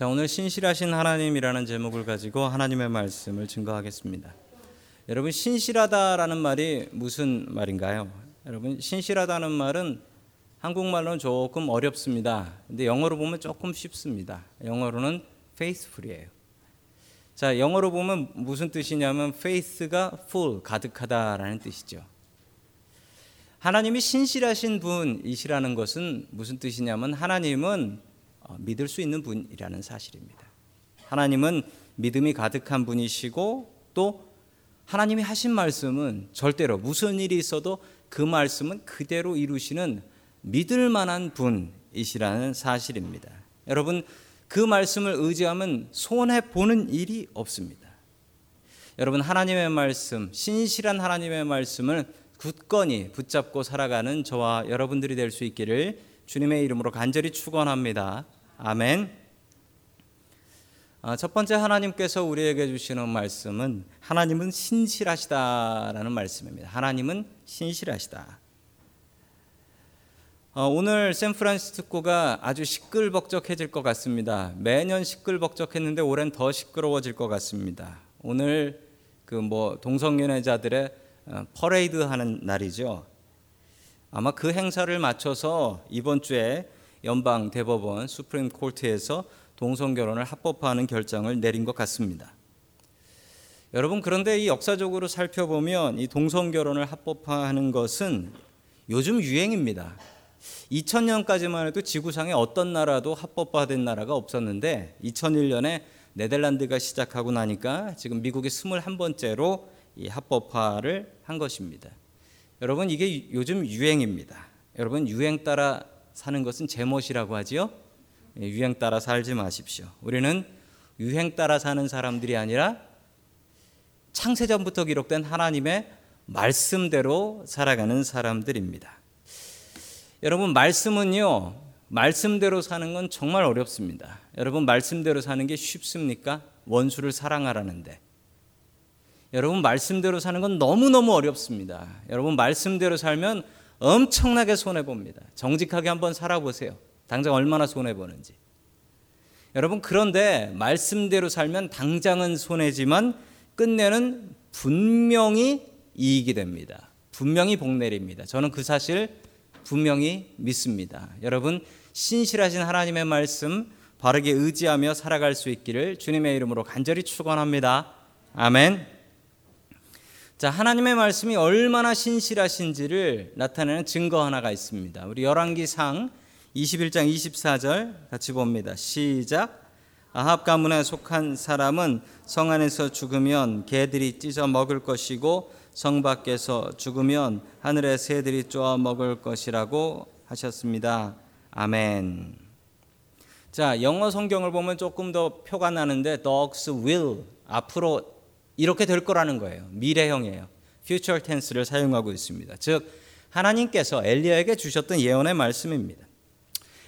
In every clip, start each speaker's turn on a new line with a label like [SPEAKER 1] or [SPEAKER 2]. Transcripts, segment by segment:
[SPEAKER 1] 자, 오늘 신실하신 하나님이라는 제목을 가지고 하나님의 말씀을 증거하겠습니다. 여러분, 신실하다라는 말이 무슨 말인가요? 여러분, 신실하다는 말은 한국말로는 조금 어렵습니다. 근데 영어로 보면 조금 쉽습니다. 영어로는 faithful이에요. 자, 영어로 보면 무슨 뜻이냐면 faith가 full, 가득하다라는 뜻이죠. 하나님이 신실하신 분이시라는 것은 무슨 뜻이냐면 하나님은 어, 믿을 수 있는 분이라는 사실입니다. 하나님은 믿음이 가득한 분이시고 또 하나님이 하신 말씀은 절대로 무슨 일이 있어도 그 말씀은 그대로 이루시는 믿을 만한 분이시라는 사실입니다. 여러분 그 말씀을 의지하면 손해 보는 일이 없습니다. 여러분 하나님의 말씀, 신실한 하나님의 말씀을 굳건히 붙잡고 살아가는 저와 여러분들이 될 수 있기를 주님의 이름으로 간절히 축원합니다. 아멘. 아, 첫 번째 하나님께서 우리에게 주시는 말씀은 하나님은 신실하시다라는 말씀입니다. 하나님은 신실하시다. 어, 오늘 샌프란시스코가 아주 시끌벅적해질 것 같습니다. 매년 시끌벅적했는데 올해는 더 시끄러워질 것 같습니다. 오늘 그 뭐 동성연애자들의 어, 퍼레이드 하는 날이죠. 아마 그 행사를 맞춰서 이번 주에 연방 대법원 수프림 콜트에서 동성 결혼을 합법화하는 결정을 내린 것 같습니다. 여러분 그런데 이 역사적으로 살펴보면 이 동성 결혼을 합법화하는 것은 요즘 유행입니다. 2000년까지만 해도 지구상에 어떤 나라도 합법화된 나라가 없었는데 2001년에 네덜란드가 시작하고 나니까 지금 미국이 21번째로 이 합법화를 한 것입니다. 여러분 이게 요즘 유행입니다. 여러분 유행 따라 사는 것은 제멋이라고 하지요. 예, 유행 따라 살지 마십시오. 우리는 유행 따라 사는 사람들이 아니라 창세전부터 기록된 하나님의 말씀대로 살아가는 사람들입니다. 여러분 말씀은요. 말씀대로 사는 건 정말 어렵습니다. 여러분 말씀대로 사는 게 쉽습니까? 원수를 사랑하라는데. 여러분 말씀대로 사는 건 너무너무 어렵습니다. 여러분 말씀대로 살면 엄청나게 손해 봅니다. 정직하게 한번 살아보세요. 당장 얼마나 손해 보는지. 여러분 그런데 말씀대로 살면 당장은 손해지만 끝내는 분명히 이익이 됩니다. 분명히 복 내립니다. 저는 그 사실 분명히 믿습니다. 여러분 신실하신 하나님의 말씀 바르게 의지하며 살아갈 수 있기를 주님의 이름으로 간절히 축원합니다. 아멘. 자, 하나님의 말씀이 얼마나 신실하신지를 나타내는 증거 하나가 있습니다. 우리 열왕기상 21장 24절 같이 봅니다. 시작. 아합 가문에 속한 사람은 성 안에서 죽으면 개들이 찢어 먹을 것이고 성 밖에서 죽으면 하늘의 새들이 쪼아 먹을 것이라고 하셨습니다. 아멘. 자, 영어 성경을 보면 조금 더 표가 나는데 dogs will 앞으로 이렇게 될 거라는 거예요. 미래형이에요. future tense를 사용하고 있습니다. 즉 하나님께서 엘리야에게 주셨던 예언의 말씀입니다.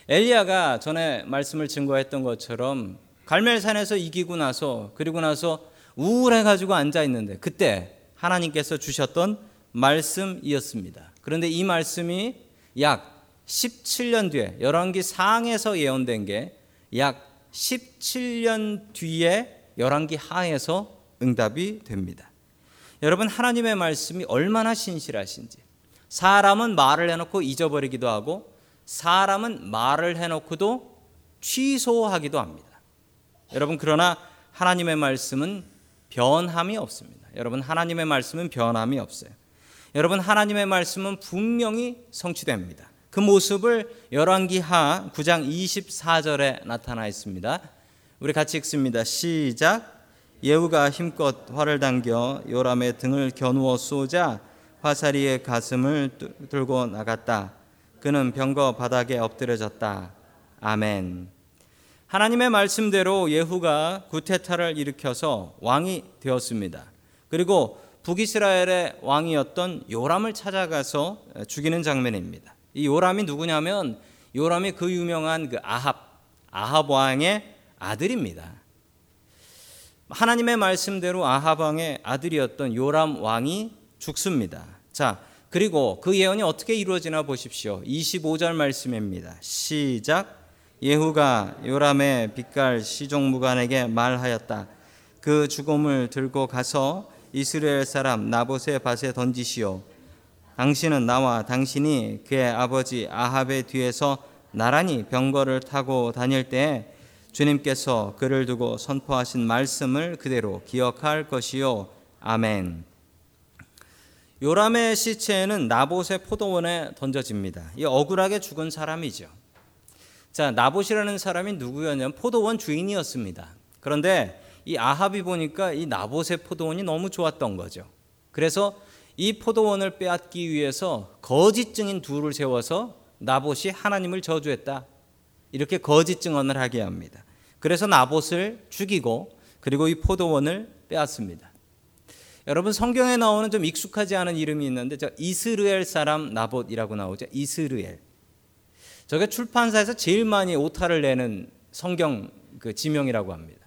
[SPEAKER 1] 엘리야가 전에 말씀을 증거했던 것처럼 갈멜산에서 이기고 나서 그리고 나서 우울해 가지고 앉아 있는데 그때 하나님께서 주셨던 말씀이었습니다. 그런데 이 말씀이 약 17년 뒤에 열왕기 상에서 예언된 게 약 17년 뒤에 열왕기 하에서 응답이 됩니다. 여러분 하나님의 말씀이 얼마나 신실하신지 사람은 말을 해놓고 잊어버리기도 하고 사람은 말을 해놓고도 취소하기도 합니다. 여러분 그러나 하나님의 말씀은 변함이 없습니다. 여러분 하나님의 말씀은 변함이 없어요. 여러분 하나님의 말씀은 분명히 성취됩니다. 그 모습을 열왕기하 9장 24절에 나타나 있습니다. 우리 같이 읽습니다. 시작. 예후가 힘껏 활을 당겨 요람의 등을 겨누어 쏘자 화살이의 가슴을 들고 나갔다. 그는 병거 바닥에 엎드려졌다. 아멘. 하나님의 말씀대로 예후가 구테타를 일으켜서 왕이 되었습니다. 그리고 북이스라엘의 왕이었던 요람을 찾아가서 죽이는 장면입니다. 이 요람이 누구냐면 요람이 그 유명한 그 아합 아합 왕의 아들입니다. 하나님의 말씀대로 아합 왕의 아들이었던 요람 왕이 죽습니다. 자, 그리고 그 예언이 어떻게 이루어지나 보십시오. 25절 말씀입니다. 시작. 예후가 요람의 빛깔 시종무간에게 말하였다. 그 죽음을 들고 가서 이스라엘 사람 나봇의 밭에 던지시오. 당신은 나와 당신이 그의 아버지 아합의 뒤에서 나란히 병거를 타고 다닐 때 주님께서 그를 두고 선포하신 말씀을 그대로 기억할 것이요. 아멘. 요람의 시체는 나봇의 포도원에 던져집니다. 이 억울하게 죽은 사람이죠. 자, 나봇이라는 사람이 누구였냐면 포도원 주인이었습니다. 그런데 이 아합이 보니까 이 나봇의 포도원이 너무 좋았던 거죠. 그래서 이 포도원을 빼앗기 위해서 거짓 증인 둘을 세워서 나봇이 하나님을 저주했다. 이렇게 거짓 증언을 하게 합니다. 그래서 나봇을 죽이고 그리고 이 포도원을 빼앗습니다. 여러분 성경에 나오는 좀 익숙하지 않은 이름이 있는데 저 이스르엘 사람 나봇이라고 나오죠. 이스르엘. 저게 출판사에서 제일 많이 오타를 내는 성경 그 지명이라고 합니다.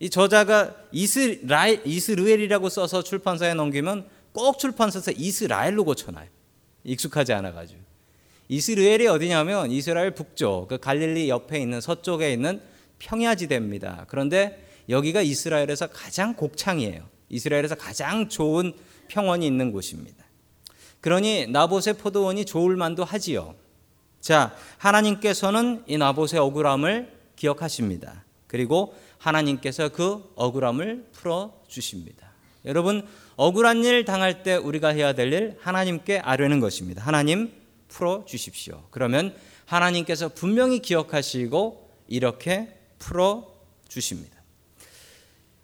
[SPEAKER 1] 이 저자가 이스라엘, 이스르엘이라고 써서 출판사에 넘기면 꼭 출판사에서 이스라엘로 고쳐놔요. 익숙하지 않아가지고. 이스라엘이 어디냐면 이스라엘 북쪽, 그 갈릴리 옆에 있는 서쪽에 있는 평야지대입니다. 그런데 여기가 이스라엘에서 가장 곡창이에요. 이스라엘에서 가장 좋은 평원이 있는 곳입니다. 그러니 나봇의 포도원이 좋을 만도 하지요. 자, 하나님께서는 이 나봇의 억울함을 기억하십니다. 그리고 하나님께서 그 억울함을 풀어 주십니다. 여러분, 억울한 일 당할 때 우리가 해야 될 일 하나님께 아뢰는 것입니다. 하나님 풀어 주십시오. 그러면 하나님께서 분명히 기억하시고 이렇게 풀어 주십니다.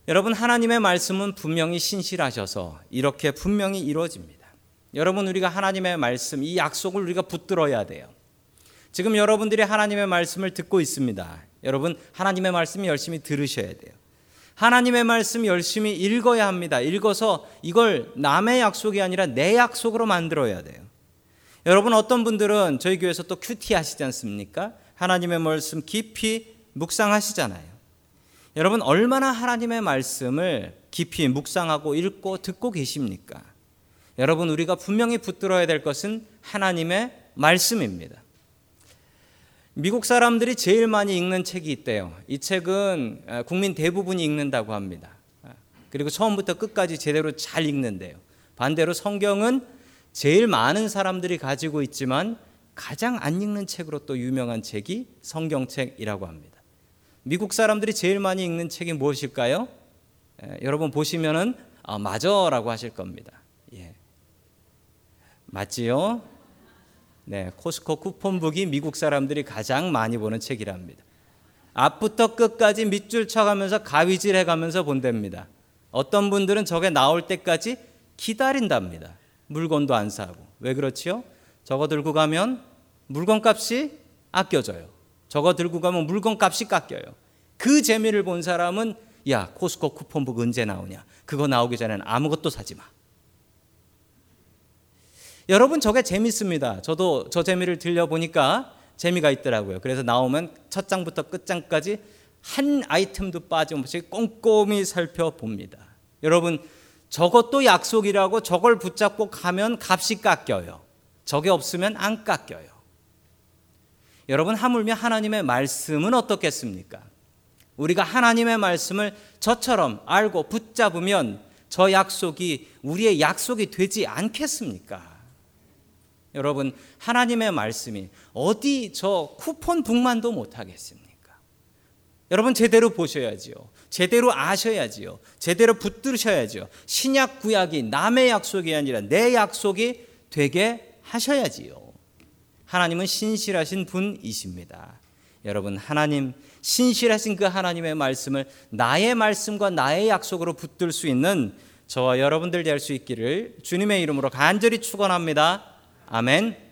[SPEAKER 1] 여러분, 하나님의 말씀은 분명히 신실하셔서 이렇게 분명히 이루어집니다. 여러분, 우리가 하나님의 말씀, 이 약속을 우리가 붙들어야 돼요. 지금 여러분들이 하나님의 말씀을 듣고 있습니다. 여러분, 하나님의 말씀 열심히 들으셔야 돼요. 하나님의 말씀 열심히 읽어야 합니다. 읽어서 이걸 남의 약속이 아니라 내 약속으로 만들어야 돼요. 여러분, 어떤 분들은 저희 교회에서 또 큐티 하시지 않습니까? 하나님의 말씀 깊이 묵상하시잖아요. 여러분, 얼마나 하나님의 말씀을 깊이 묵상하고 읽고 듣고 계십니까? 여러분, 우리가 분명히 붙들어야 될 것은 하나님의 말씀입니다. 미국 사람들이 제일 많이 읽는 책이 있대요. 이 책은 아, 국민 대부분이 읽는다고 합니다. 아, 그리고 처음부터 끝까지 제대로 잘 읽는데요. 반대로 성경은 제일 많은 사람들이 가지고 있지만 가장 안 읽는 책으로 또 유명한 책이 성경책이라고 합니다. 미국 사람들이 제일 많이 읽는 책이 무엇일까요? 에, 여러분 보시면은 아, 맞아라고 하실 겁니다. 예. 맞지요? 네, 코스코 쿠폰북이 미국 사람들이 가장 많이 보는 책이랍니다. 앞부터 끝까지 밑줄 쳐가면서 가위질 해가면서 본답니다. 어떤 분들은 저게 나올 때까지 기다린답니다. 물건도 안 사고. 왜 그렇지요? 저거 들고 가면 물건 값이 아껴져요. 저거 들고 가면 물건 값이 깎여요. 그 재미를 본 사람은 야, 코스코 쿠폰북 언제 나오냐? 그거 나오기 전에는 아무것도 사지 마. 여러분 저게 재밌습니다. 저도 저 재미를 들려 보니까 재미가 있더라고요. 그래서 나오면 첫 장부터 끝장까지 한 아이템도 빠짐없이 꼼꼼히 살펴봅니다. 여러분 저것도 약속이라고 저걸 붙잡고 가면 값이 깎여요. 저게 없으면 안 깎여요. 여러분 하물며 하나님의 말씀은 어떻겠습니까? 우리가 하나님의 말씀을 저처럼 알고 붙잡으면 저 약속이 우리의 약속이 되지 않겠습니까? 여러분 하나님의 말씀이 어디 저 쿠폰 북만도 못하겠습니까? 여러분 제대로 보셔야지요. 제대로 아셔야지요. 제대로 붙들으셔야지요. 신약 구약이 남의 약속이 아니라 내 약속이 되게 하셔야지요. 하나님은 신실하신 분이십니다. 여러분 하나님 신실하신 그 하나님의 말씀을 나의 말씀과 나의 약속으로 붙들 수 있는 저와 여러분들 될 수 있기를 주님의 이름으로 간절히 축원합니다. 아멘.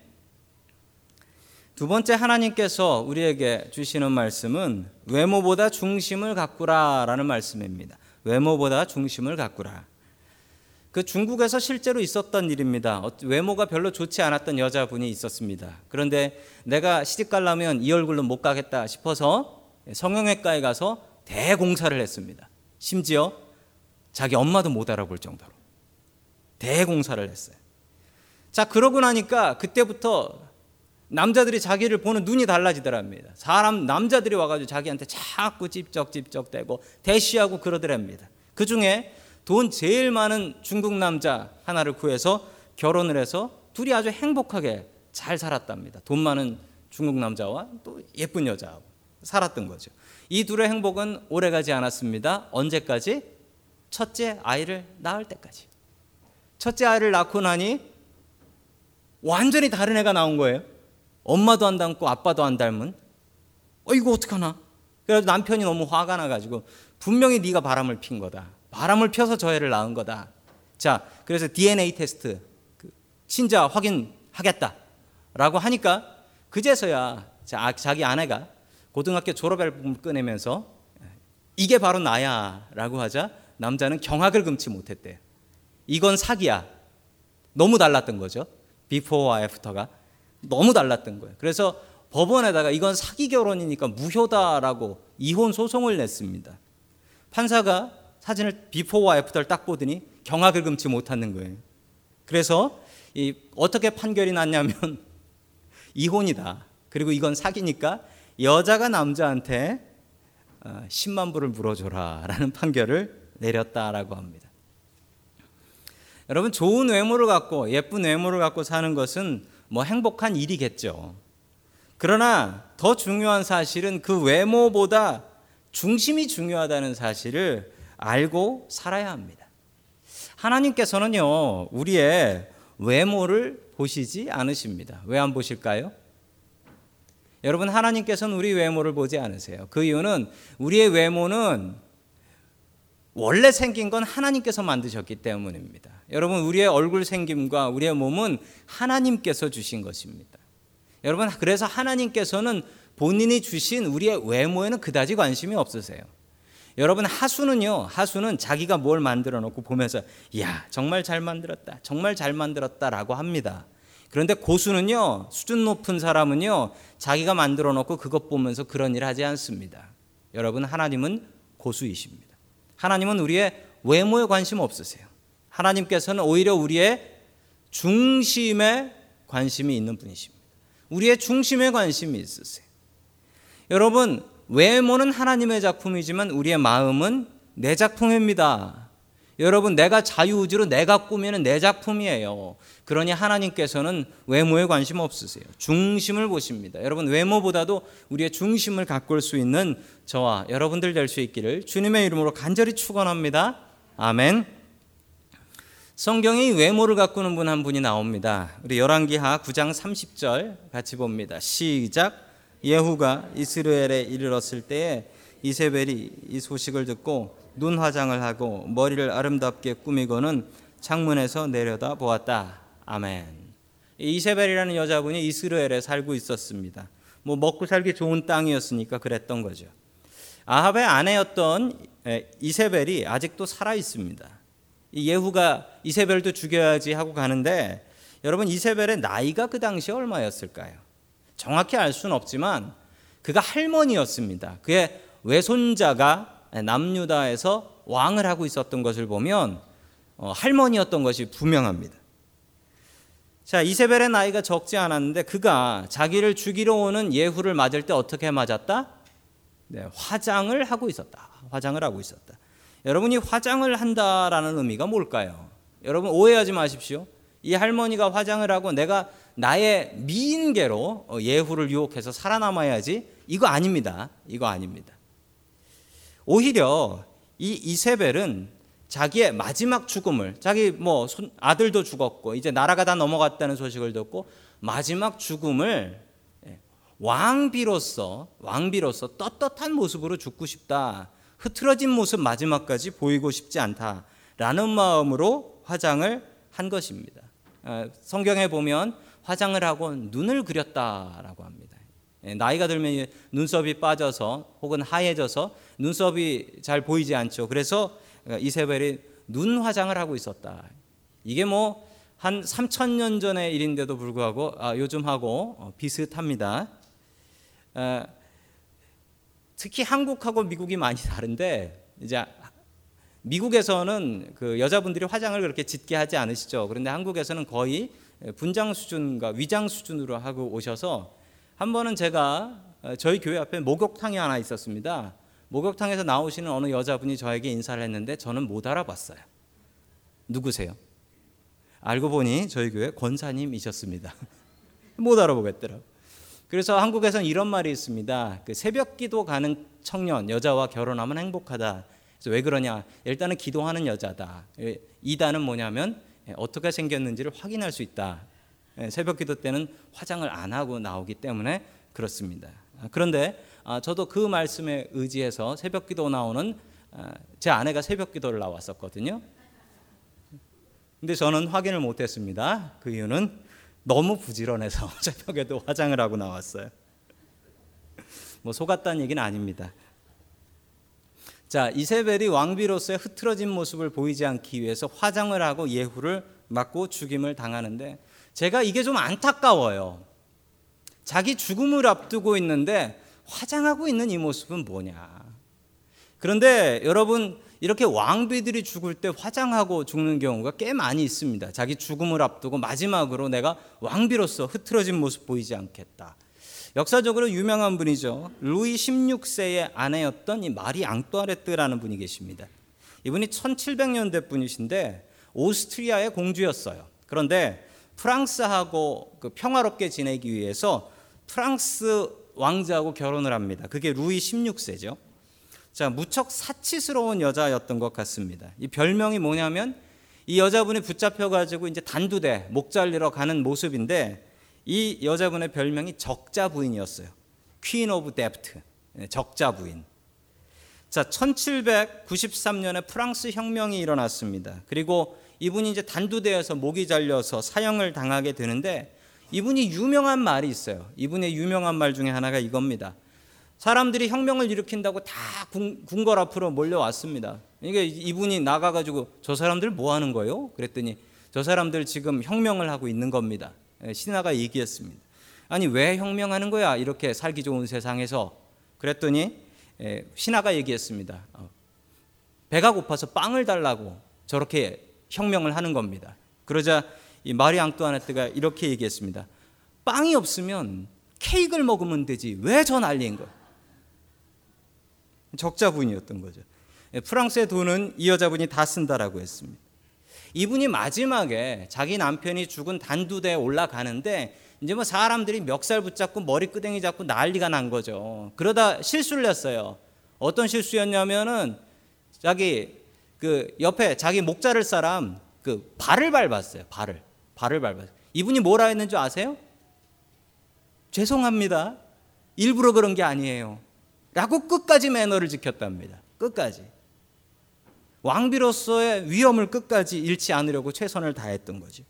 [SPEAKER 1] 두 번째 하나님께서 우리에게 주시는 말씀은 외모보다 중심을 가꾸라라는 말씀입니다. 외모보다 중심을 가꾸라. 그 중국에서 실제로 있었던 일입니다. 외모가 별로 좋지 않았던 여자분이 있었습니다. 그런데 내가 시집 가려면 이 얼굴로 못 가겠다 싶어서 성형외과에 가서 대공사를 했습니다. 심지어 자기 엄마도 못 알아볼 정도로 대공사를 했어요. 자, 그러고 나니까 그때부터 남자들이 자기를 보는 눈이 달라지더랍니다. 사람 남자들이 와가지고 자기한테 자꾸 찝쩍찝쩍대고 대시하고 그러더랍니다. 그 중에 돈 제일 많은 중국 남자 하나를 구해서 결혼을 해서 둘이 아주 행복하게 잘 살았답니다. 돈 많은 중국 남자와 또 예쁜 여자하고 살았던 거죠. 이 둘의 행복은 오래가지 않았습니다. 언제까지? 첫째 아이를 낳을 때까지. 첫째 아이를 낳고 나니 완전히 다른 애가 나온 거예요. 엄마도 안 닮고 아빠도 안 닮은. 어 이거 어떡하나? 그래서 남편이 너무 화가 나가지고 분명히 네가 바람을 핀 거다. 바람을 펴서 저 애를 낳은 거다. 자, 그래서 DNA 테스트 그 친자 확인하겠다라고 하니까 그제서야 자기 아내가 고등학교 졸업 앨범을 꺼내면서 이게 바로 나야라고 하자 남자는 경악을 금치 못했대. 이건 사기야. 너무 달랐던 거죠. 비포와 애프터가 너무 달랐던 거예요. 그래서 법원에다가 이건 사기 결혼이니까 무효다라고 이혼 소송을 냈습니다. 판사가 사진을 before와 after를 딱 보더니 경악을 금치 못하는 거예요. 그래서 이 어떻게 판결이 났냐면 이혼이다. 그리고 이건 사기니까 여자가 남자한테 10만 어, 불을 물어줘라라는 판결을 내렸다라고 합니다. 여러분 좋은 외모를 갖고 예쁜 외모를 갖고 사는 것은 뭐 행복한 일이겠죠. 그러나 더 중요한 사실은 그 외모보다 중심이 중요하다는 사실을 알고 살아야 합니다. 하나님께서는요, 우리의 외모를 보시지 않으십니다. 왜 안 보실까요? 여러분, 하나님께서는 우리 외모를 보지 않으세요. 그 이유는 우리의 외모는 원래 생긴 건 하나님께서 만드셨기 때문입니다. 여러분, 우리의 얼굴 생김과 우리의 몸은 하나님께서 주신 것입니다. 여러분, 그래서 하나님께서는 본인이 주신 우리의 외모에는 그다지 관심이 없으세요. 여러분, 하수는요, 하수는 자기가 뭘 만들어 놓고 보면서, 야, 정말 잘 만들었다. 정말 잘 만들었다. 라고 합니다. 그런데 고수는요, 수준 높은 사람은요, 자기가 만들어 놓고 그것 보면서 그런 일 하지 않습니다. 여러분, 하나님은 고수이십니다. 하나님은 우리의 외모에 관심 없으세요. 하나님께서는 오히려 우리의 중심에 관심이 있는 분이십니다. 우리의 중심에 관심이 있으세요. 여러분, 외모는 하나님의 작품이지만 우리의 마음은 내 작품입니다. 여러분, 내가 자유의지로 내가 꾸미는 내 작품이에요. 그러니 하나님께서는 외모에 관심 없으세요. 중심을 보십니다. 여러분, 외모보다도 우리의 중심을 가꿀 수 있는 저와 여러분들 될 수 있기를 주님의 이름으로 간절히 축원합니다. 아멘. 성경에 외모를 가꾸는 분 한 분이 나옵니다. 우리 열왕기하 9장 30절 같이 봅니다. 시작. 예후가 이스라엘에 이르렀을 때에 이세벨이 이 소식을 듣고 눈 화장을 하고 머리를 아름답게 꾸미고는 창문에서 내려다 보았다. 아멘. 이세벨이라는 여자분이 이스라엘에 살고 있었습니다. 뭐 먹고 살기 좋은 땅이었으니까 그랬던 거죠. 아합의 아내였던 이세벨이 아직도 살아 있습니다. 예후가 이세벨도 죽여야지 하고 가는데 여러분 이세벨의 나이가 그 당시에 얼마였을까요? 정확히 알 수는 없지만 그가 할머니였습니다. 그의 외손자가 남유다에서 왕을 하고 있었던 것을 보면 어, 할머니였던 것이 분명합니다. 자, 이세벨의 나이가 적지 않았는데 그가 자기를 죽이러 오는 예후를 맞을 때 어떻게 맞았다? 네, 화장을 하고 있었다. 화장을 하고 있었다. 여러분이 화장을 한다라는 의미가 뭘까요? 여러분 오해하지 마십시오. 이 할머니가 화장을 하고 내가 나의 미인계로 어, 예후를 유혹해서 살아남아야지 이거 아닙니다. 이거 아닙니다. 오히려 이 이세벨은 자기의 마지막 죽음을 자기 뭐 아들도 죽었고 이제 나라가 다 넘어갔다는 소식을 듣고 마지막 죽음을 예, 왕비로서 왕비로서 떳떳한 모습으로 죽고 싶다. 흐트러진 모습 마지막까지 보이고 싶지 않다라는 마음으로 화장을 한 것입니다. 어, 성경에 보면 화장을 하고 눈을 그렸다라고 합니다. 예, 나이가 들면 눈썹이 빠져서 혹은 하얘져서 눈썹이 잘 보이지 않죠. 그래서 이세벨이 눈 화장을 하고 있었다. 이게 뭐 한 3천 년 전의 일인데도 불구하고 아, 요즘하고 어, 비슷합니다. 어, 특히 한국하고 미국이 많이 다른데 이제 미국에서는 그 여자분들이 화장을 그렇게 짙게 하지 않으시죠. 그런데 한국에서는 거의 분장 수준과 위장 수준으로 하고 오셔서 한 번은 제가 저희 교회 앞에 목욕탕이 하나 있었습니다. 목욕탕에서 나오시는 어느 여자분이 저에게 인사를 했는데 저는 못 알아봤어요. 누구세요? 알고 보니 저희 교회 권사님이셨습니다. 못 알아보겠더라고. 그래서 한국에서는 이런 말이 있습니다. 그 새벽 기도 가는 청년 여자와 결혼하면 행복하다. 그래서 왜 그러냐? 일단은 기도하는 여자다. 이단은 뭐냐면 어떻게 생겼는지를 확인할 수 있다. 새벽 기도 때는 화장을 안 하고 나오기 때문에 그렇습니다. 그런데 아, 저도 그 말씀에 의지해서 새벽 기도 나오는 아, 제 아내가 새벽 기도를 나왔었거든요. 근데 저는 확인을 못 했습니다. 그 이유는 너무 부지런해서 새벽에도 화장을 하고 나왔어요. 뭐 속았다는 얘기는 아닙니다. 자, 이세벨이 왕비로서의 흐트러진 모습을 보이지 않기 위해서 화장을 하고 예후를 맞고 죽임을 당하는데 제가 이게 좀 안타까워요. 자기 죽음을 앞두고 있는데 화장하고 있는 이 모습은 뭐냐. 그런데 여러분 이렇게 왕비들이 죽을 때 화장하고 죽는 경우가 꽤 많이 있습니다. 자기 죽음을 앞두고 마지막으로 내가 왕비로서 흐트러진 모습 보이지 않겠다. 역사적으로 유명한 분이죠. 루이 16세의 아내였던 이 마리 앙뚜아레트라는 분이 계십니다. 이분이 1700년대 분이신데 오스트리아의 공주였어요. 그런데 프랑스하고 그 평화롭게 지내기 위해서 프랑스 왕자하고 결혼을 합니다. 그게 루이 16세죠. 자, 무척 사치스러운 여자였던 것 같습니다. 이 별명이 뭐냐면 이 여자분이 붙잡혀 가지고 이제 단두대 목 잘리러 가는 모습인데 이 여자분의 별명이 적자 부인이었어요. Queen of Debt. 적자 부인. 자, 1793년에 프랑스 혁명이 일어났습니다. 그리고 이분이 이제 단두대에서 목이 잘려서 사형을 당하게 되는데 이분이 유명한 말이 있어요. 이분의 유명한 말 중에 하나가 이겁니다. 사람들이 혁명을 일으킨다고 다 궁궐 앞으로 몰려왔습니다. 이게 이분이 나가가지고 저 사람들 뭐 하는 거예요? 그랬더니 저 사람들 지금 혁명을 하고 있는 겁니다. 예, 신하가 얘기했습니다. 아니 왜 혁명하는 거야? 이렇게 살기 좋은 세상에서 그랬더니 예, 신하가 얘기했습니다. 어, 배가 고파서 빵을 달라고 저렇게 혁명을 하는 겁니다. 그러자 이 마리 앙뚜아네트가 이렇게 얘기했습니다. 빵이 없으면 케이크를 먹으면 되지. 왜 저 난리인 거? 적자분이었던 거죠. 예, 프랑스의 돈은 이 여자분이 다 쓴다라고 했습니다. 이분이 마지막에 자기 남편이 죽은 단두대에 올라가는데 이제 뭐 사람들이 멱살 붙잡고 머리끄댕이 잡고 난리가 난 거죠. 그러다 실수를 했어요. 어떤 실수였냐면은 자기 그 옆에 자기 목 자를 사람 그 발을 밟았어요. 발을. 발을 밟았어요. 이분이 뭐라 했는 줄 아세요? 죄송합니다. 일부러 그런 게 아니에요. 라고 끝까지 매너를 지켰답니다. 끝까지. 왕비로서의 위험을 끝까지 잃지 않으려고 최선을 다했던 거죠.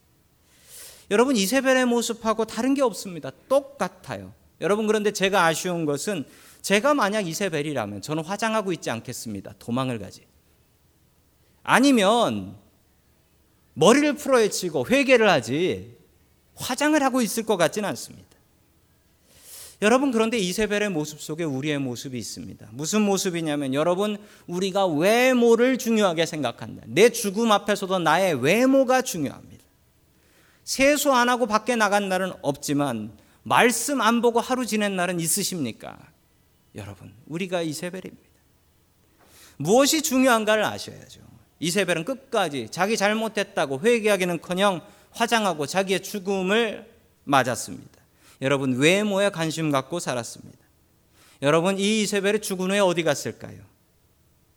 [SPEAKER 1] 여러분 이세벨의 모습하고 다른 게 없습니다. 똑같아요. 여러분 그런데 제가 아쉬운 것은 제가 만약 이세벨이라면 저는 화장하고 있지 않겠습니다. 도망을 가지. 아니면 머리를 풀어헤치고 회개를 하지 화장을 하고 있을 것 같지는 않습니다. 여러분 그런데 이세벨의 모습 속에 우리의 모습이 있습니다. 무슨 모습이냐면 여러분 우리가 외모를 중요하게 생각한다. 내 죽음 앞에서도 나의 외모가 중요합니다. 세수 안 하고 밖에 나간 날은 없지만 말씀 안 보고 하루 지낸 날은 있으십니까? 여러분 우리가 이세벨입니다. 무엇이 중요한가를 아셔야죠. 이세벨은 끝까지 자기 잘못했다고 회개하기는커녕 화장하고 자기의 죽음을 맞았습니다. 여러분 외모에 관심 갖고 살았습니다. 여러분 이 이세벨이 죽은 후에 어디 갔을까요?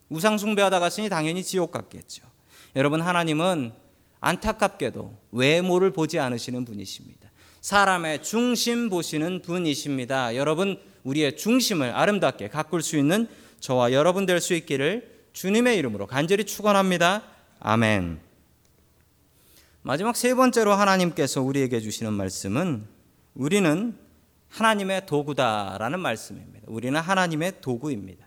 [SPEAKER 1] 우상 숭배하다 갔으니 당연히 지옥 갔겠죠. 여러분 하나님은 안타깝게도 외모를 보지 않으시는 분이십니다. 사람의 중심 보시는 분이십니다. 여러분 우리의 중심을 아름답게 가꿀 수 있는 저와 여러분 될 수 있기를 주님의 이름으로 간절히 축원합니다. 아멘. 마지막 세 번째로 하나님께서 우리에게 주시는 말씀은 우리는 하나님의 도구다라는 말씀입니다. 우리는 하나님의 도구입니다.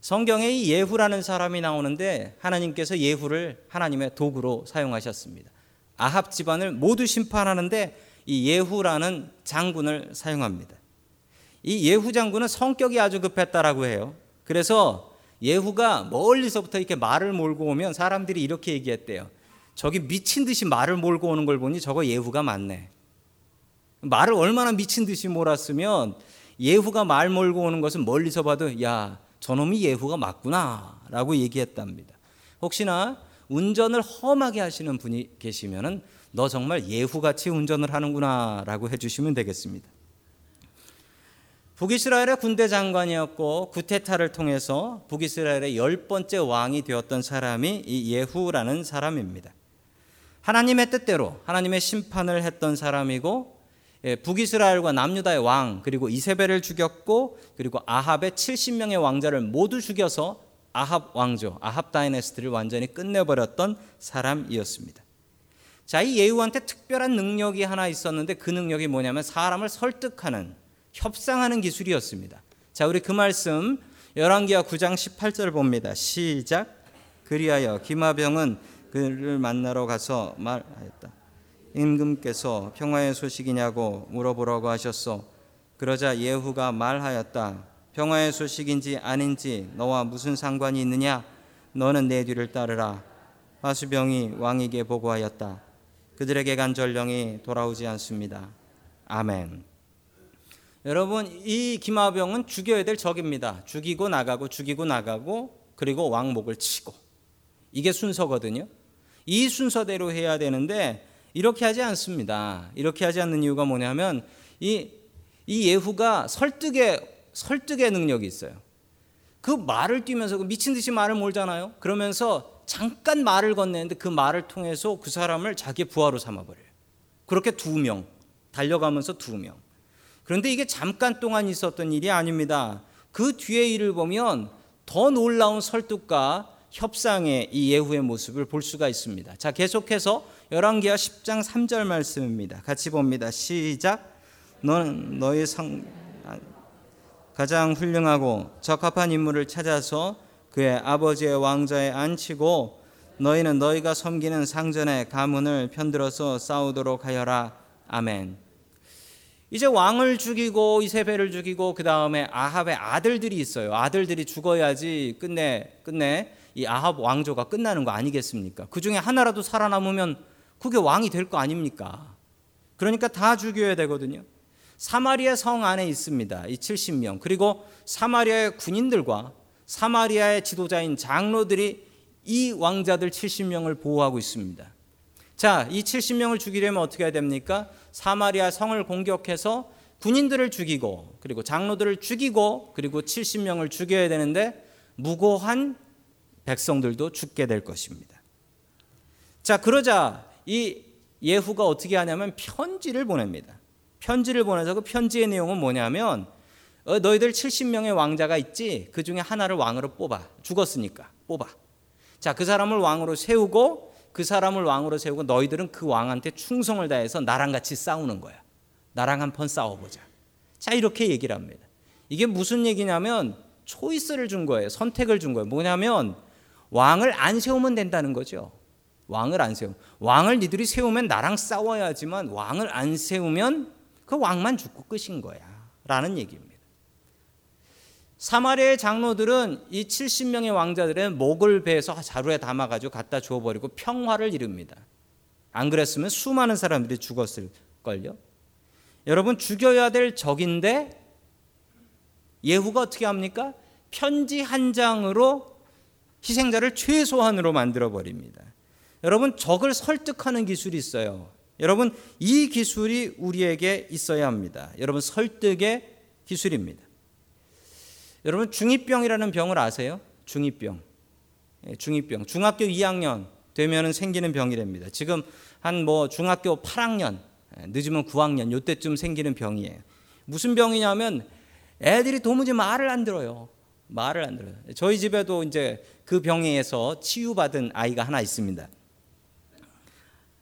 [SPEAKER 1] 성경에 이 예후라는 사람이 나오는데 하나님께서 예후를 하나님의 도구로 사용하셨습니다. 아합 집안을 모두 심판하는데 이 예후라는 장군을 사용합니다. 이 예후 장군은 성격이 아주 급했다라고 해요. 그래서 예후가 멀리서부터 이렇게 말을 몰고 오면 사람들이 이렇게 얘기했대요. 저기 미친 듯이 말을 몰고 오는 걸 보니 저거 예후가 맞네. 말을 얼마나 미친 듯이 몰았으면 예후가 말 몰고 오는 것은 멀리서 봐도 야 저놈이 예후가 맞구나라고 얘기했답니다. 혹시나 운전을 험하게 하시는 분이 계시면은 너 정말 예후같이 운전을 하는구나라고 해주시면 되겠습니다. 북이스라엘의 군대 장관이었고 구테타를 통해서 북이스라엘의 열 번째 왕이 되었던 사람이 이 예후라는 사람입니다. 하나님의 뜻대로 하나님의 심판을 했던 사람이고 예, 북이스라엘과 남유다의 왕 그리고 이세벨을 죽였고 그리고 아합의 70명의 왕자를 모두 죽여서 아합 왕조 아합 다이네스트를 완전히 끝내버렸던 사람이었습니다. 자, 이 예후한테 특별한 능력이 하나 있었는데 그 능력이 뭐냐면 사람을 설득하는 협상하는 기술이었습니다. 자, 우리 그 말씀 열왕기하 9장 18절 봅니다. 시작. 그리하여 기마병은 그를 만나러 가서 말하였다. 임금께서 평화의 소식이냐고 물어보라고 하셨소. 그러자 예후가 말하였다. 평화의 소식인지 아닌지 너와 무슨 상관이 있느냐? 너는 내 뒤를 따르라. 하수병이 왕에게 보고하였다. 그들에게 간 전령이 돌아오지 않습니다. 아멘. 여러분, 이 기마병은 죽여야 될 적입니다. 죽이고 나가고 죽이고 나가고 그리고 왕목을 치고. 이게 순서거든요. 이 순서대로 해야 되는데 이렇게 하지 않습니다. 이렇게 하지 않는 이유가 뭐냐면 이, 이 예후가 설득의 설득의 능력이 있어요. 그 말을 뛰면서 그 미친 듯이 말을 몰잖아요. 그러면서 잠깐 말을 건네는데 그 말을 통해서 그 사람을 자기 부하로 삼아버려요. 그렇게 두 명, 달려가면서 두 명. 그런데 이게 잠깐 동안 있었던 일이 아닙니다. 그 뒤에 일을 보면 더 놀라운 설득과 협상의 이 예후의 모습을 볼 수가 있습니다. 자, 계속해서 열왕기하 10장 3절 말씀입니다. 같이 봅니다. 시작. 너는 너의 상 가장 훌륭하고 적합한 인물을 찾아서 그의 아버지의 왕좌에 앉히고 너희는 너희가 섬기는 상전의 가문을 편들어서 싸우도록 하여라. 아멘. 이제 왕을 죽이고 이세벨을 죽이고 그 다음에 아합의 아들들이 있어요. 아들들이 죽어야지 끝내 끝내 이 아합 왕조가 끝나는 거 아니겠습니까? 그 중에 하나라도 살아남으면 그게 왕이 될 거 아닙니까? 그러니까 다 죽여야 되거든요. 사마리아 성 안에 있습니다. 이 70명. 그리고 사마리아의 군인들과 사마리아의 지도자인 장로들이 이 왕자들 70명을 보호하고 있습니다. 자, 이 70명을 죽이려면 어떻게 해야 됩니까? 사마리아 성을 공격해서 군인들을 죽이고 그리고 장로들을 죽이고 그리고 70명을 죽여야 되는데 무고한 백성들도 죽게 될 것입니다. 자, 그러자 이 예후가 어떻게 하냐면 편지를 보냅니다. 편지를 보내서 그 편지의 내용은 뭐냐면 어, 너희들 70명의 왕자가 있지. 그 중에 하나를 왕으로 뽑아. 죽었으니까 뽑아. 자 그 사람을 왕으로 세우고 그 사람을 왕으로 세우고 너희들은 그 왕한테 충성을 다해서 나랑 같이 싸우는 거야. 나랑 한 번 싸워보자. 자 이렇게 얘기를 합니다. 이게 무슨 얘기냐면 초이스를 준 거예요. 선택을 준 거예요. 뭐냐면 왕을 안 세우면 된다는 거죠 왕을 안 세우 왕을 니들이 세우면 나랑 싸워야지만 왕을 안 세우면 그 왕만 죽고 끝인 거야. 라는 얘기입니다. 사마리아의 장로들은 이 70명의 왕자들의 목을 베서 자루에 담아 가지고 갖다 주워버리고 평화를 이룹니다. 안 그랬으면 수많은 사람들이 죽었을 걸요. 여러분, 죽여야 될 적인데 예후가 어떻게 합니까? 편지 한 장으로 희생자를 최소한으로 만들어 버립니다. 여러분, 적을 설득하는 기술이 있어요. 여러분, 이 기술이 우리에게 있어야 합니다. 여러분, 설득의 기술입니다. 여러분, 중2병이라는 병을 아세요? 중2병. 예, 중2병. 중학교 2학년 되면 생기는 병이랍니다. 지금 한 뭐 중학교 8학년, 예, 늦으면 9학년, 요때쯤 생기는 병이에요. 무슨 병이냐면 애들이 도무지 말을 안 들어요. 말을 안 들어요. 저희 집에도 이제 그 병에 의해서 치유받은 아이가 하나 있습니다.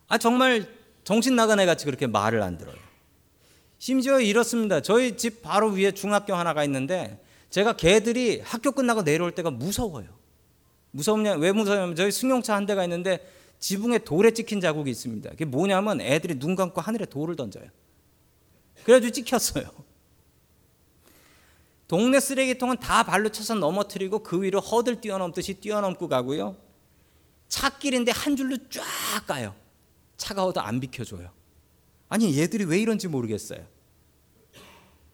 [SPEAKER 1] 아, 정말 정신 나간 애 같이 그렇게 말을 안 들어요. 심지어 이렇습니다. 저희 집 바로 위에 중학교 하나가 있는데 제가 개들이 학교 끝나고 내려올 때가 무서워요. 무섭냐? 왜 무서냐면 저희 승용차 한 대가 있는데 지붕에 돌에 찍힌 자국이 있습니다. 그게 뭐냐면 애들이 눈 감고 하늘에 돌을 던져요. 그래가지고 찍혔어요. 동네 쓰레기통은 다 발로 쳐서 넘어뜨리고 그 위로 허들 뛰어넘듯이 뛰어넘고 가고요. 차길인데 한 줄로 쫙 가요. 차가워도 안 비켜줘요. 아니 얘들이 왜 이런지 모르겠어요.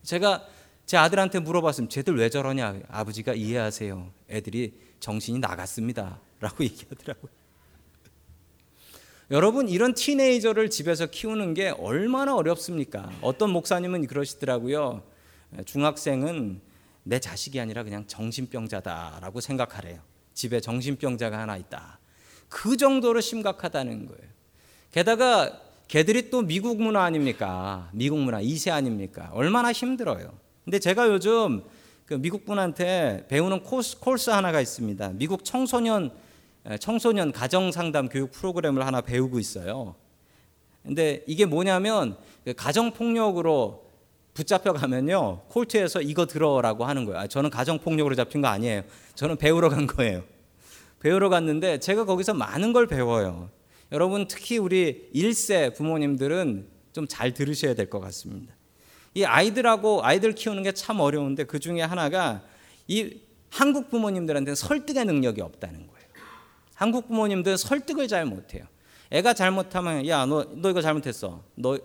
[SPEAKER 1] 제가 제 아들한테 물어봤으면 쟤들 왜 저러냐 아버지가 이해하세요. 애들이 정신이 나갔습니다. 라고 얘기하더라고요. 여러분 이런 티네이저를 집에서 키우는 게 얼마나 어렵습니까? 어떤 목사님은 그러시더라고요. 중학생은 내 자식이 아니라 그냥 정신병자다라고 생각하래요. 집에 정신병자가 하나 있다. 그 정도로 심각하다는 거예요. 게다가 걔들이 또 미국 문화 아닙니까? 미국 문화 2세 아닙니까? 얼마나 힘들어요. 근데 제가 요즘 그 미국 분한테 배우는 코스, 코스 하나가 있습니다. 미국 청소년 청소년 가정 상담 교육 프로그램을 하나 배우고 있어요. 근데 이게 뭐냐면 그 가정 폭력으로 붙잡혀 가면요 콜트에서 이거 들어라고 하는 거예요. 아, 저는 가정 폭력으로 잡힌 거 아니에요. 저는 배우러 간 거예요. 배우러 갔는데 제가 거기서 많은 걸 배워요. 여러분 특히 우리 1세 부모님들은 좀 잘 들으셔야 될 것 같습니다. 이 아이들하고 아이들 키우는 게 참 어려운데 그 중에 하나가 이 한국 부모님들한테는 설득의 능력이 없다는 거예요. 한국 부모님들은 설득을 잘 못해요. 애가 잘못하면 야 너 너 이거 잘못했어. 너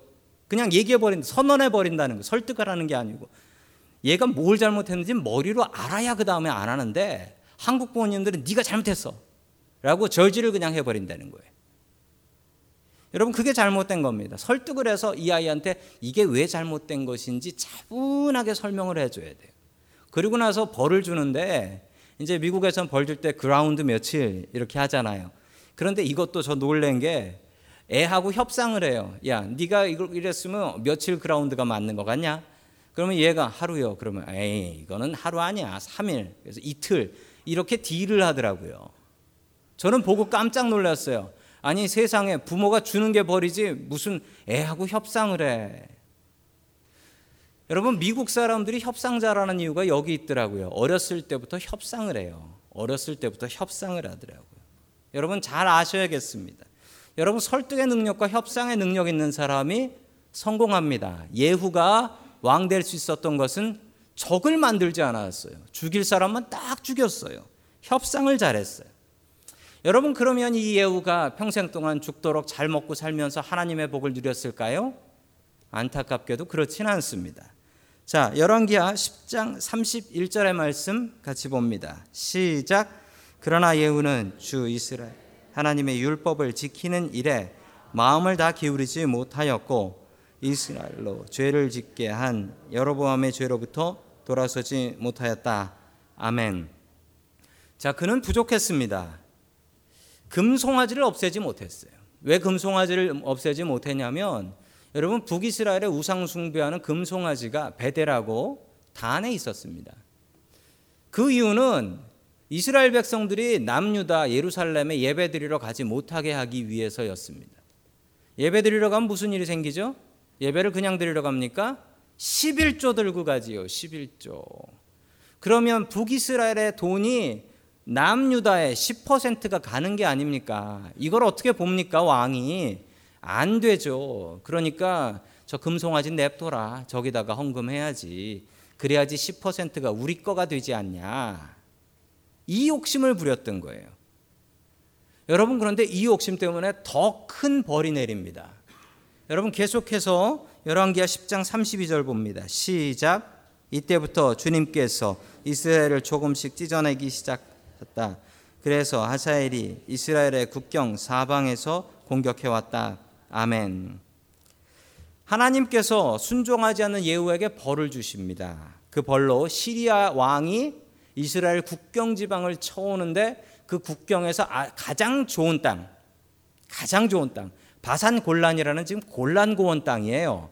[SPEAKER 1] 그냥 얘기해 버린 선언해 버린다는 거 설득을 하는 게 아니고 얘가 뭘 잘못했는지 머리로 알아야 그 다음에 안 하는데 한국 부모님들은 네가 잘못했어 라고 절지를 그냥 해버린다는 거예요. 여러분 그게 잘못된 겁니다. 설득을 해서 이 아이한테 이게 왜 잘못된 것인지 차분하게 설명을 해줘야 돼요. 그리고 나서 벌을 주는데 이제 미국에선 벌 줄 때 그라운드 며칠 이렇게 하잖아요. 그런데 이것도 저 놀란 게 애하고 협상을 해요. 야, 네가 이걸 이랬으면 며칠 그라운드가 맞는 것 같냐? 그러면 얘가 하루요. 그러면 에이, 이거는 하루 아니야. 3일. 그래서 이틀. 이렇게 딜을 하더라고요. 저는 보고 깜짝 놀랐어요. 아니 세상에 부모가 주는 게 벌이지 무슨 애하고 협상을 해. 여러분 미국 사람들이 협상 잘하는 이유가 여기 있더라고요. 어렸을 때부터 협상을 해요. 어렸을 때부터 협상을 하더라고요. 여러분 잘 아셔야겠습니다. 여러분 설득의 능력과 협상의 능력 있는 사람이 성공합니다. 예후가 왕 될 수 있었던 것은 적을 만들지 않았어요. 죽일 사람만 딱 죽였어요. 협상을 잘했어요. 여러분 그러면 이 예후가 평생 동안 죽도록 잘 먹고 살면서 하나님의 복을 누렸을까요? 안타깝게도 그렇진 않습니다. 자, 열왕기하 10장 31절의 말씀 같이 봅니다. 시작. 그러나 예후는 주 이스라엘 하나님의 율법을 지키는 일에 마음을 다 기울이지 못하였고 이스라엘로 죄를 짓게 한 여로보암의 죄로부터 돌아서지 못하였다. 아멘. 자, 그는 부족했습니다. 금송아지를 없애지 못했어요. 왜 금송아지를 없애지 못했냐면 여러분 북이스라엘의 우상 숭배하는 금송아지가 베델하고 단에 있었습니다. 그 이유는 이스라엘 백성들이 남유다 예루살렘에 예배드리러 가지 못하게 하기 위해서였습니다. 예배드리러 가면 무슨 일이 생기죠? 예배를 그냥 드리러 갑니까? 11조 들고 가지요. 11조. 그러면 북이스라엘의 돈이 남유다의 10%가 가는 게 아닙니까? 이걸 어떻게 봅니까, 왕이? 안 되죠. 그러니까 저 금송아지 냅둬라. 저기다가 헌금해야지. 그래야지 10%가 우리 거가 되지 않냐. 이 욕심을 부렸던 거예요. 여러분 그런데 이 욕심 때문에 더 큰 벌이 내립니다. 여러분 계속해서 열왕기하 10장 32절 봅니다. 시작. 이때부터 주님께서 이스라엘을 조금씩 찢어내기 시작했다. 그래서 하사엘이 이스라엘의 국경 사방에서 공격해 왔다. 아멘. 하나님께서 순종하지 않는 예후에게 벌을 주십니다. 그 벌로 시리아 왕이 이스라엘 국경 지방을 쳐오는데 그 국경에서 아, 가장 좋은 땅, 가장 좋은 땅, 바산 골란이라는 지금 골란 고원 땅이에요.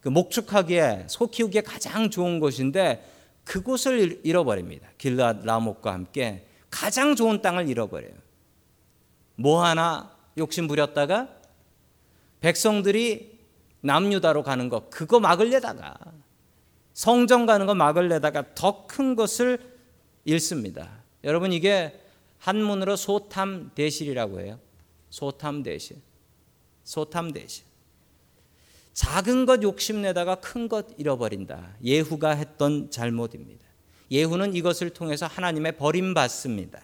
[SPEAKER 1] 그 목축하기에 소 키우기에 가장 좋은 곳인데 그곳을 잃어버립니다. 길랏 라목과 함께 가장 좋은 땅을 잃어버려요. 뭐 하나 욕심 부렸다가 백성들이 남유다로 가는 거 그거 막을래다가 성전 가는 거 막을래다가 더 큰 것을 잃습니다. 여러분 이게 한문으로 소탐 대실이라고 해요. 소탐 대실. 소탐 대실. 작은 것 욕심내다가 큰 것 잃어버린다. 예후가 했던 잘못입니다. 예후는 이것을 통해서 하나님의 버림받습니다.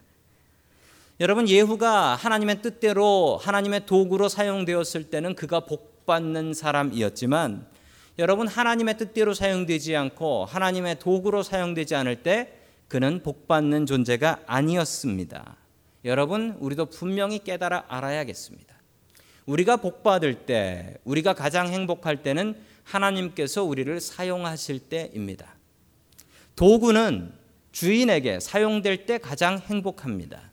[SPEAKER 1] 여러분 예후가 하나님의 뜻대로 하나님의 도구로 사용되었을 때는 그가 복받는 사람이었지만 여러분 하나님의 뜻대로 사용되지 않고 하나님의 도구로 사용되지 않을 때 그는 복받는 존재가 아니었습니다. 여러분 우리도 분명히 깨달아 알아야겠습니다. 우리가 복받을 때 우리가 가장 행복할 때는 하나님께서 우리를 사용하실 때입니다. 도구는 주인에게 사용될 때 가장 행복합니다.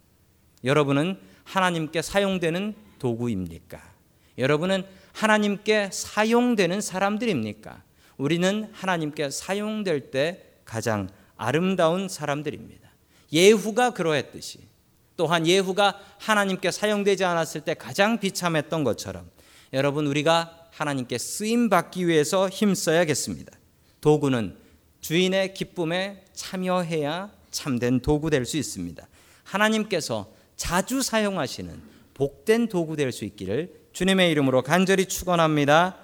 [SPEAKER 1] 여러분은 하나님께 사용되는 도구입니까? 여러분은 하나님께 사용되는 사람들입니까? 우리는 하나님께 사용될 때 가장 아름다운 사람들입니다. 예후가 그러했듯이 또한 예후가 하나님께 사용되지 않았을 때 가장 비참했던 것처럼 여러분 우리가 하나님께 쓰임 받기 위해서 힘써야겠습니다. 도구는 주인의 기쁨에 참여해야 참된 도구 될 수 있습니다. 하나님께서 자주 사용하시는 복된 도구 될 수 있기를 주님의 이름으로 간절히 축원합니다.